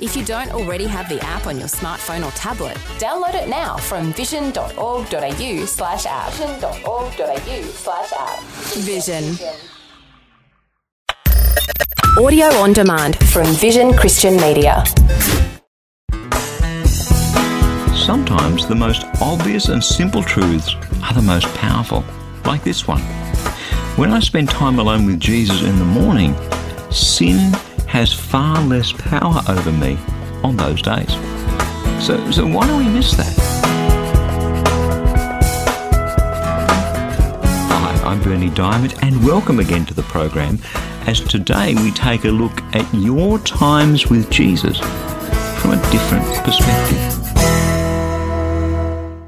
If you don't already have the app on your smartphone or tablet, download it now from vision.org.au slash app. Vision.org.au slash app. Vision. Audio on demand from Vision Christian Media. Sometimes the most obvious and simple truths are the most powerful, like this one. When I spend time alone with Jesus in the morning, sin has far less power over me on those days. So, so why do we miss that? Hi, I'm Berni Dymet, and welcome again to the program as today we take a look at your times with Jesus from a different perspective.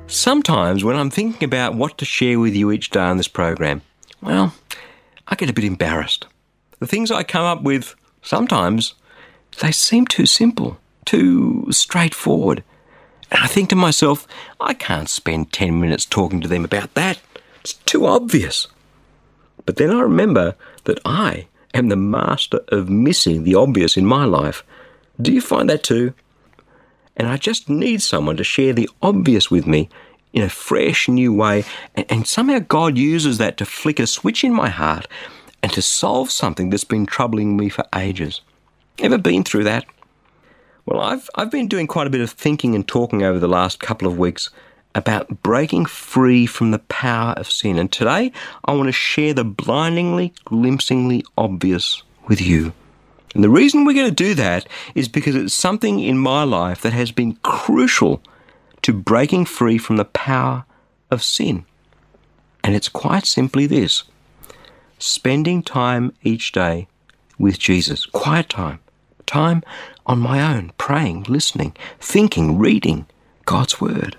Sometimes when I'm thinking about what to share with you each day on this program, well, I get a bit embarrassed. The things I come up with sometimes they seem too simple, too straightforward. And I think to myself, I can't spend 10 minutes talking to them about that. It's too obvious. But then I remember that I am the master of missing the obvious in my life. Do you find that too? And I just need someone to share the obvious with me in a fresh new way. And, somehow God uses that to flick a switch in my heart and to solve something that's been troubling me for ages. Ever been through that? Well, I've, I've been doing quite a bit of thinking and talking over the last couple of weeks about breaking free from the power of sin. And today I want to share the blindingly, glimpsingly obvious with you. And the reason we're going to do that is because it's something in my life that has been crucial to breaking free from the power of sin. And it's quite simply this spending time each day with Jesus, quiet time, time on my own, praying, listening, thinking, reading God's Word.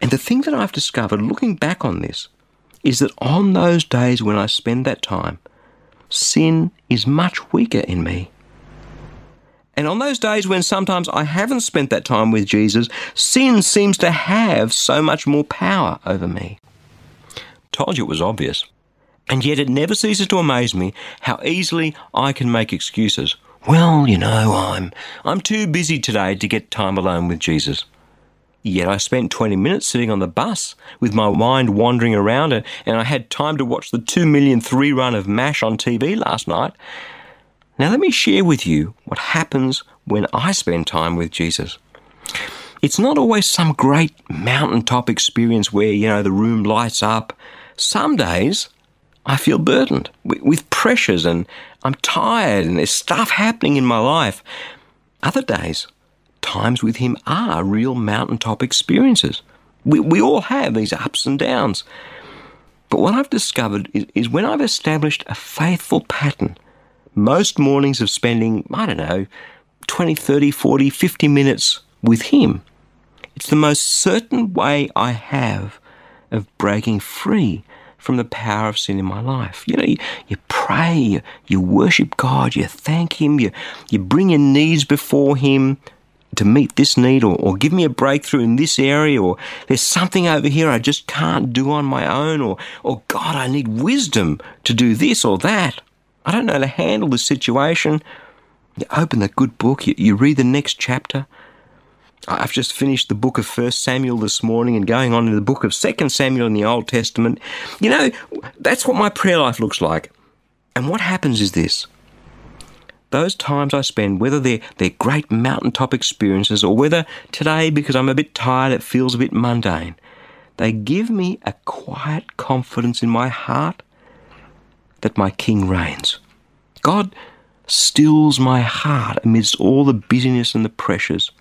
And the thing that I've discovered looking back on this is that on those days when I spend that time, sin is much weaker in me. And on those days when sometimes I haven't spent that time with Jesus, sin seems to have so much more power over me. Told you it was obvious. And yet it never ceases to amaze me how easily I can make excuses. Well, you know, I'm I'm too busy today to get time alone with Jesus. Yet I spent 20 minutes sitting on the bus with my mind wandering around and, and I had time to watch the 2 million three run of MASH on TV last night. Now let me share with you what happens when I spend time with Jesus. It's not always some great mountaintop experience where, you know, the room lights up. Some days I feel burdened with pressures and I'm tired and there's stuff happening in my life. Other days, times with Him are real mountaintop experiences. We, we all have these ups and downs. But what I've discovered is, is when I've established a faithful pattern, most mornings of spending, I don't know, 20, 30, 40, 50 minutes with Him, it's the most certain way I have of breaking free from the power of sin in my life. You know, you, you pray, you, you worship God, you thank Him, you, you bring your needs before Him to meet this need or, or give me a breakthrough in this area or there's something over here I just can't do on my own or, or God, I need wisdom to do this or that. I don't know how to handle this situation. You open the good book, you, you read the next chapter, I've just finished the book of First Samuel this morning and going on to the book of Second Samuel in the Old Testament. You know, that's what my prayer life looks like. And what happens is this. Those times I spend, whether they're, they're great mountaintop experiences or whether today, because I'm a bit tired, it feels a bit mundane, they give me a quiet confidence in my heart that my King reigns. God stills my heart amidst all the busyness and the pressures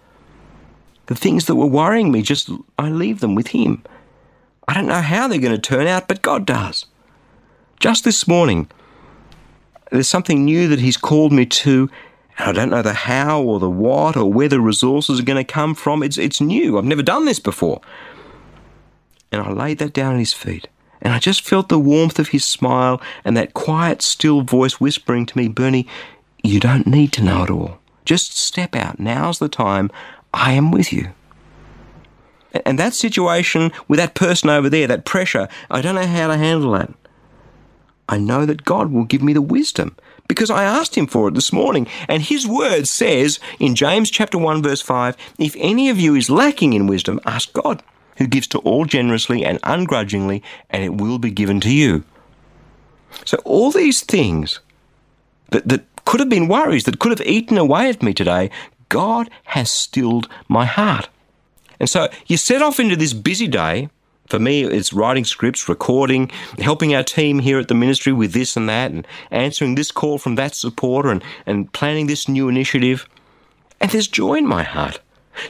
the things that were worrying me, just I leave them with Him. I don't know how they're going to turn out, but God does. Just this morning, there's something new that He's called me to. And I don't know the how or the what or where the resources are going to come from. It's, it's new. I've never done this before. And I laid that down at His feet. And I just felt the warmth of his smile and that quiet, still voice whispering to me, Berni, you don't need to know it all. Just step out. Now's the time. I am with you. And that situation with that person over there, that pressure, I don't know how to handle that. I know that God will give me the wisdom because I asked him for it this morning. And his word says in James chapter 1 verse 5, if any of you is lacking in wisdom, ask God, who gives to all generously and ungrudgingly, and it will be given to you. So all these things that, that could have been worries, that could have eaten away at me today, God has stilled my heart. And so you set off into this busy day. For me, it's writing scripts, recording, helping our team here at the ministry with this and that, and answering this call from that supporter, and, and planning this new initiative. And there's joy in my heart.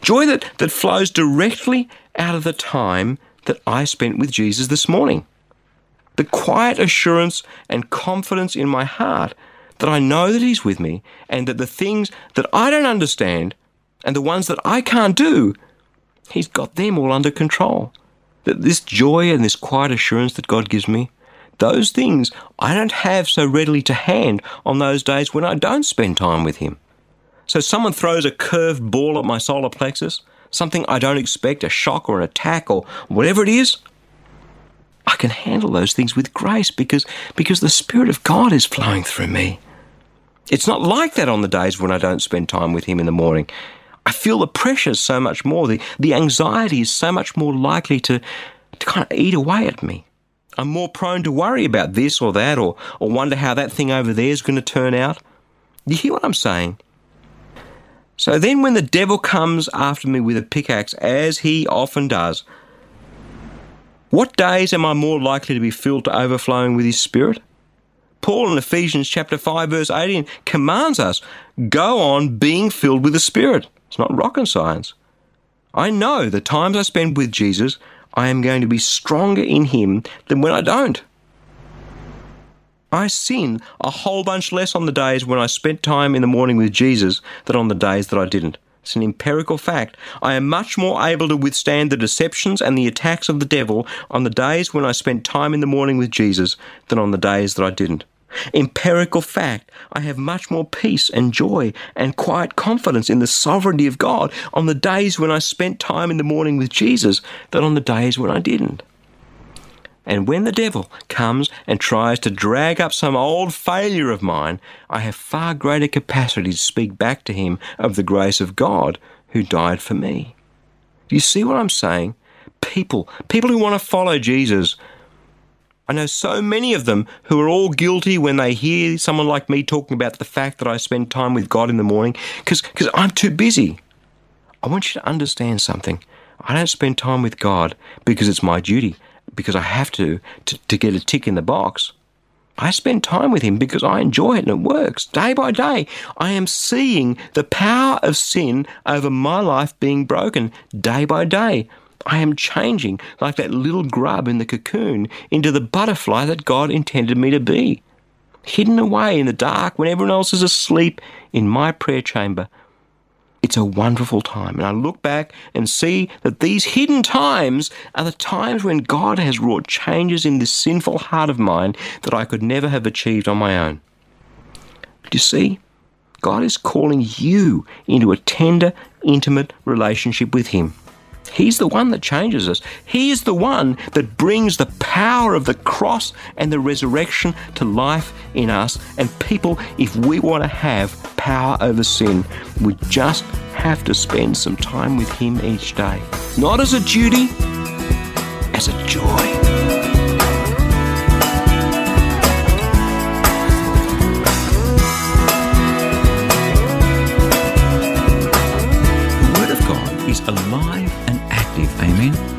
Joy that, that flows directly out of the time that I spent with Jesus this morning. The quiet assurance and confidence in my heart that I know that He's with me and that the things that I don't understand and the ones that I can't do He's got them all under control. That this joy and this quiet assurance that God gives me, those things I don't have so readily to hand on those days when I don't spend time with Him. So someone throws a curved ball at my solar plexus, something I don't expect, a shock or an attack or whatever it is, I can handle those things with grace because, because the Spirit of God is flowing through me. It's not like that on the days when I don't spend time with Him in the morning. I feel the pressure so much more. The, the anxiety is so much more likely to, to kind of eat away at me. I'm more prone to worry about this or that or, or wonder how that thing over there is going to turn out. You hear what I'm saying? So then, when the devil comes after me with a pickaxe, as he often does, what days am I more likely to be filled to overflowing with his spirit? Paul in Ephesians chapter 5 verse 18 commands us, go on being filled with the Spirit. It's not rocket science. I know the times I spend with Jesus, I am going to be stronger in Him than when I don't. I sin a whole bunch less on the days when I spent time in the morning with Jesus than on the days that I didn't. It's an empirical fact. I am much more able to withstand the deceptions and the attacks of the devil on the days when I spent time in the morning with Jesus than on the days that I didn't. Empirical fact, I have much more peace and joy and quiet confidence in the sovereignty of God on the days when I spent time in the morning with Jesus than on the days when I didn't. And when the devil comes and tries to drag up some old failure of mine, I have far greater capacity to speak back to him of the grace of God who died for me. Do you see what I'm saying? People, people who want to follow Jesus, I know so many of them who are all guilty when they hear someone like me talking about the fact that I spend time with God in the morning because I'm too busy. I want you to understand something. I don't spend time with God because it's my duty, because I have to, to, to get a tick in the box. I spend time with Him because I enjoy it and it works day by day. I am seeing the power of sin over my life being broken day by day. I am changing like that little grub in the cocoon into the butterfly that God intended me to be. Hidden away in the dark when everyone else is asleep in my prayer chamber. It's a wonderful time. And I look back and see that these hidden times are the times when God has wrought changes in this sinful heart of mine that I could never have achieved on my own. Do you see? God is calling you into a tender, intimate relationship with Him. He's the one that changes us. He is the one that brings the power of the cross and the resurrection to life in us. And people, if we want to have power over sin, we just have to spend some time with Him each day. Not as a duty, as a joy. The word of God is alive